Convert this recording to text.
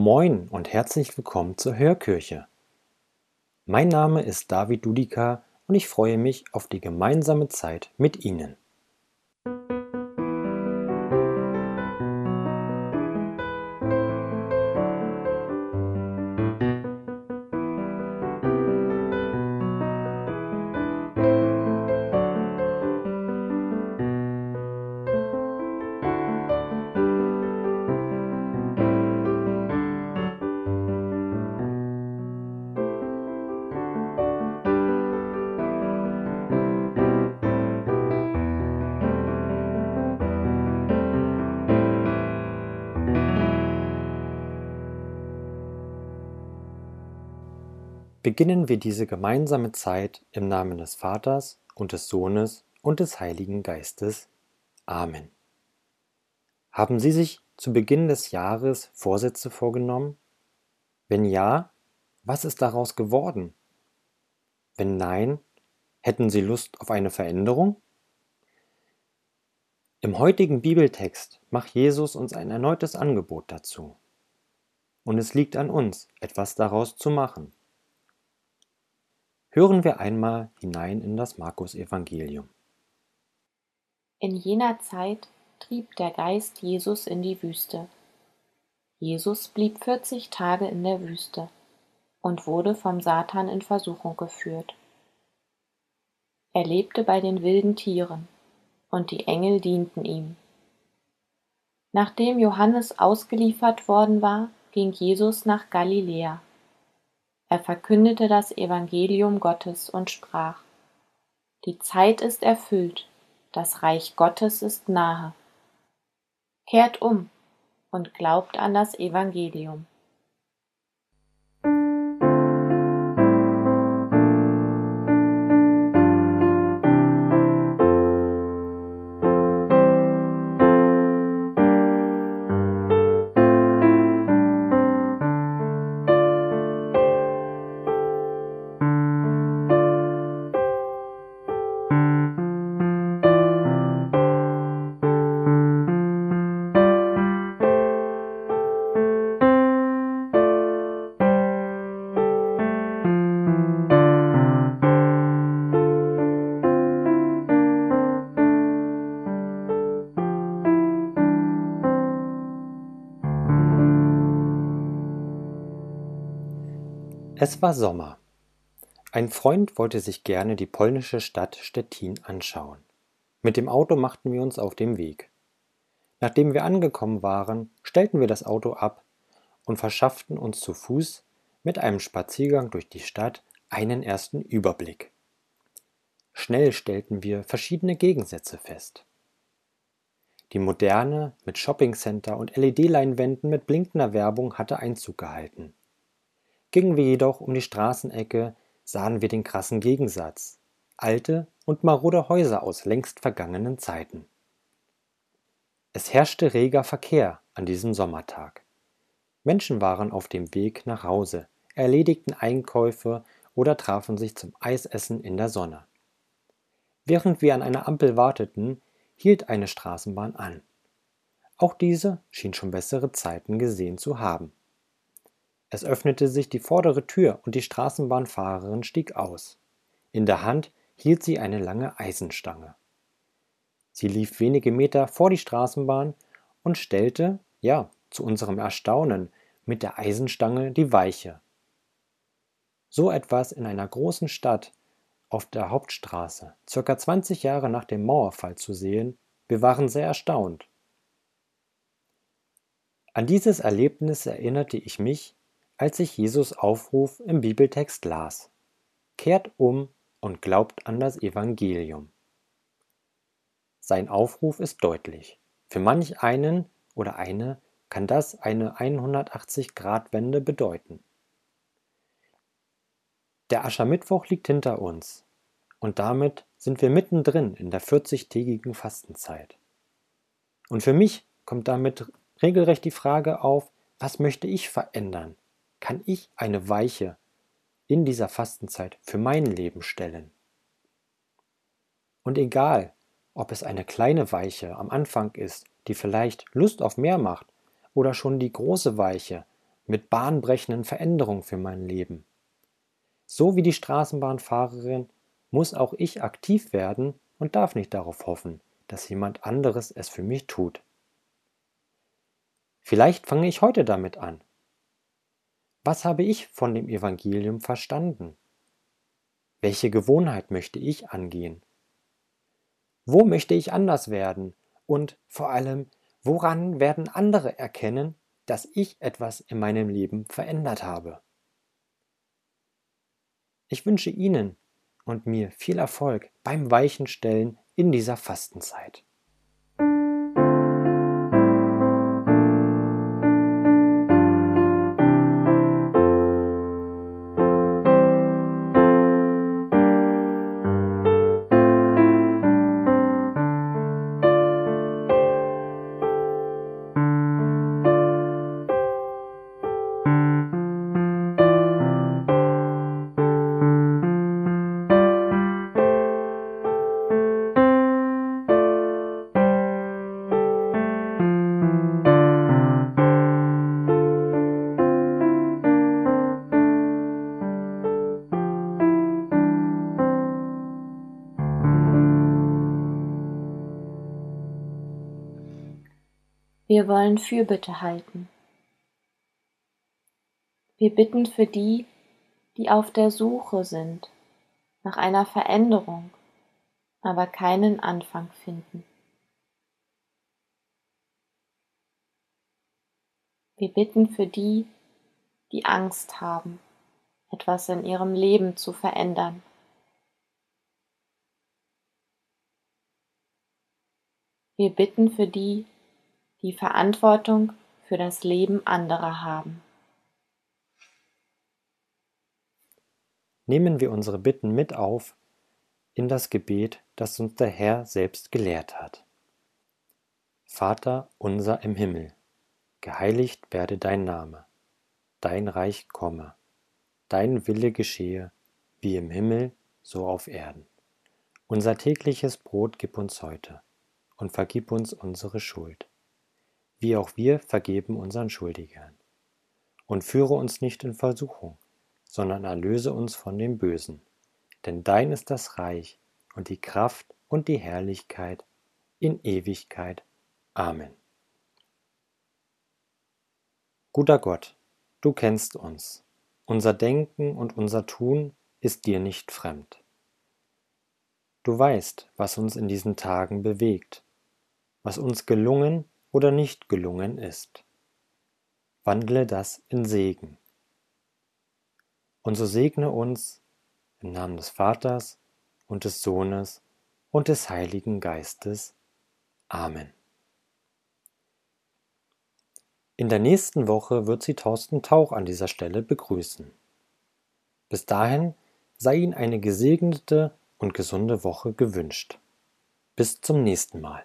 Moin und herzlich willkommen zur Hörkirche. Mein Name ist David Dudika und ich freue mich auf die gemeinsame Zeit mit Ihnen. Beginnen wir diese gemeinsame Zeit im Namen des Vaters und des Sohnes und des Heiligen Geistes. Amen. Haben Sie sich zu Beginn des Jahres Vorsätze vorgenommen? Wenn ja, was ist daraus geworden? Wenn nein, hätten Sie Lust auf eine Veränderung? Im heutigen Bibeltext macht Jesus uns ein erneutes Angebot dazu. Und es liegt an uns, etwas daraus zu machen. Hören wir einmal hinein in das Markus-Evangelium. In jener Zeit trieb der Geist Jesus in die Wüste. Jesus blieb vierzig Tage in der Wüste und wurde vom Satan in Versuchung geführt. Er lebte bei den wilden Tieren, und die Engel dienten ihm. Nachdem Johannes ausgeliefert worden war, ging Jesus nach Galiläa er verkündete das Evangelium Gottes und sprach, Die Zeit ist erfüllt, das Reich Gottes ist nahe. Kehrt um und glaubt an das Evangelium. Es war Sommer. Ein Freund wollte sich gerne die polnische Stadt Stettin anschauen. Mit dem Auto machten wir uns auf den Weg. Nachdem wir angekommen waren, stellten wir das Auto ab und verschafften uns zu Fuß mit einem Spaziergang durch die Stadt einen ersten Überblick. Schnell stellten wir verschiedene Gegensätze fest. Die Moderne mit Shoppingcenter und LED-Leinwänden mit blinkender Werbung hatte Einzug gehalten. Gingen wir jedoch um die Straßenecke, sahen wir den krassen Gegensatz: alte und marode Häuser aus längst vergangenen Zeiten. Es herrschte reger Verkehr an diesem Sommertag. Menschen waren auf dem Weg nach Hause, erledigten Einkäufe oder trafen sich zum Eisessen in der Sonne. Während wir an einer Ampel warteten, hielt eine Straßenbahn an. Auch diese schien schon bessere Zeiten gesehen zu haben. Es öffnete sich die vordere Tür und die Straßenbahnfahrerin stieg aus. In der Hand hielt sie eine lange Eisenstange. Sie lief wenige Meter vor die Straßenbahn und stellte, ja, zu unserem Erstaunen, mit der Eisenstange die Weiche. So etwas in einer großen Stadt auf der Hauptstraße, circa 20 Jahre nach dem Mauerfall zu sehen, wir waren sehr erstaunt. An dieses Erlebnis erinnerte ich mich, als ich Jesus Aufruf im Bibeltext las. Kehrt um und glaubt an das Evangelium. Sein Aufruf ist deutlich. Für manch einen oder eine kann das eine 180-Grad-Wende bedeuten. Der Aschermittwoch liegt hinter uns und damit sind wir mittendrin in der 40-tägigen Fastenzeit. Und für mich kommt damit regelrecht die Frage auf, was möchte ich verändern? Kann ich eine Weiche in dieser Fastenzeit für mein Leben stellen. Und egal, ob es eine kleine Weiche am Anfang ist, die vielleicht Lust auf mehr macht, oder schon die große Weiche mit bahnbrechenden Veränderungen für mein Leben. So wie die Straßenbahnfahrerin muss auch ich aktiv werden und darf nicht darauf hoffen, dass jemand anderes es für mich tut. Vielleicht fange ich heute damit an. Was habe ich von dem Evangelium verstanden? Welche Gewohnheit möchte ich angehen? Wo möchte ich anders werden? Und vor allem, woran werden andere erkennen, dass ich etwas in meinem Leben verändert habe? Ich wünsche Ihnen und mir viel Erfolg beim Weichenstellen in dieser Fastenzeit. Wir wollen Fürbitte halten. Wir bitten für die, die auf der Suche sind nach einer Veränderung, aber keinen Anfang finden. Wir bitten für die, die Angst haben, etwas in ihrem Leben zu verändern. Wir bitten für die, die Verantwortung für das Leben anderer haben. Nehmen wir unsere Bitten mit auf in das Gebet, das uns der Herr selbst gelehrt hat. Vater unser im Himmel, geheiligt werde dein Name, dein Reich komme, dein Wille geschehe, wie im Himmel, so auf Erden. Unser tägliches Brot gib uns heute und vergib uns unsere Schuld wie auch wir vergeben unseren Schuldigern. Und führe uns nicht in Versuchung, sondern erlöse uns von dem Bösen. Denn dein ist das Reich und die Kraft und die Herrlichkeit in Ewigkeit. Amen. Guter Gott, du kennst uns. Unser Denken und unser Tun ist dir nicht fremd. Du weißt, was uns in diesen Tagen bewegt, was uns gelungen oder nicht gelungen ist. Wandle das in Segen. Und so segne uns im Namen des Vaters und des Sohnes und des Heiligen Geistes. Amen. In der nächsten Woche wird sie Thorsten Tauch an dieser Stelle begrüßen. Bis dahin sei Ihnen eine gesegnete und gesunde Woche gewünscht. Bis zum nächsten Mal.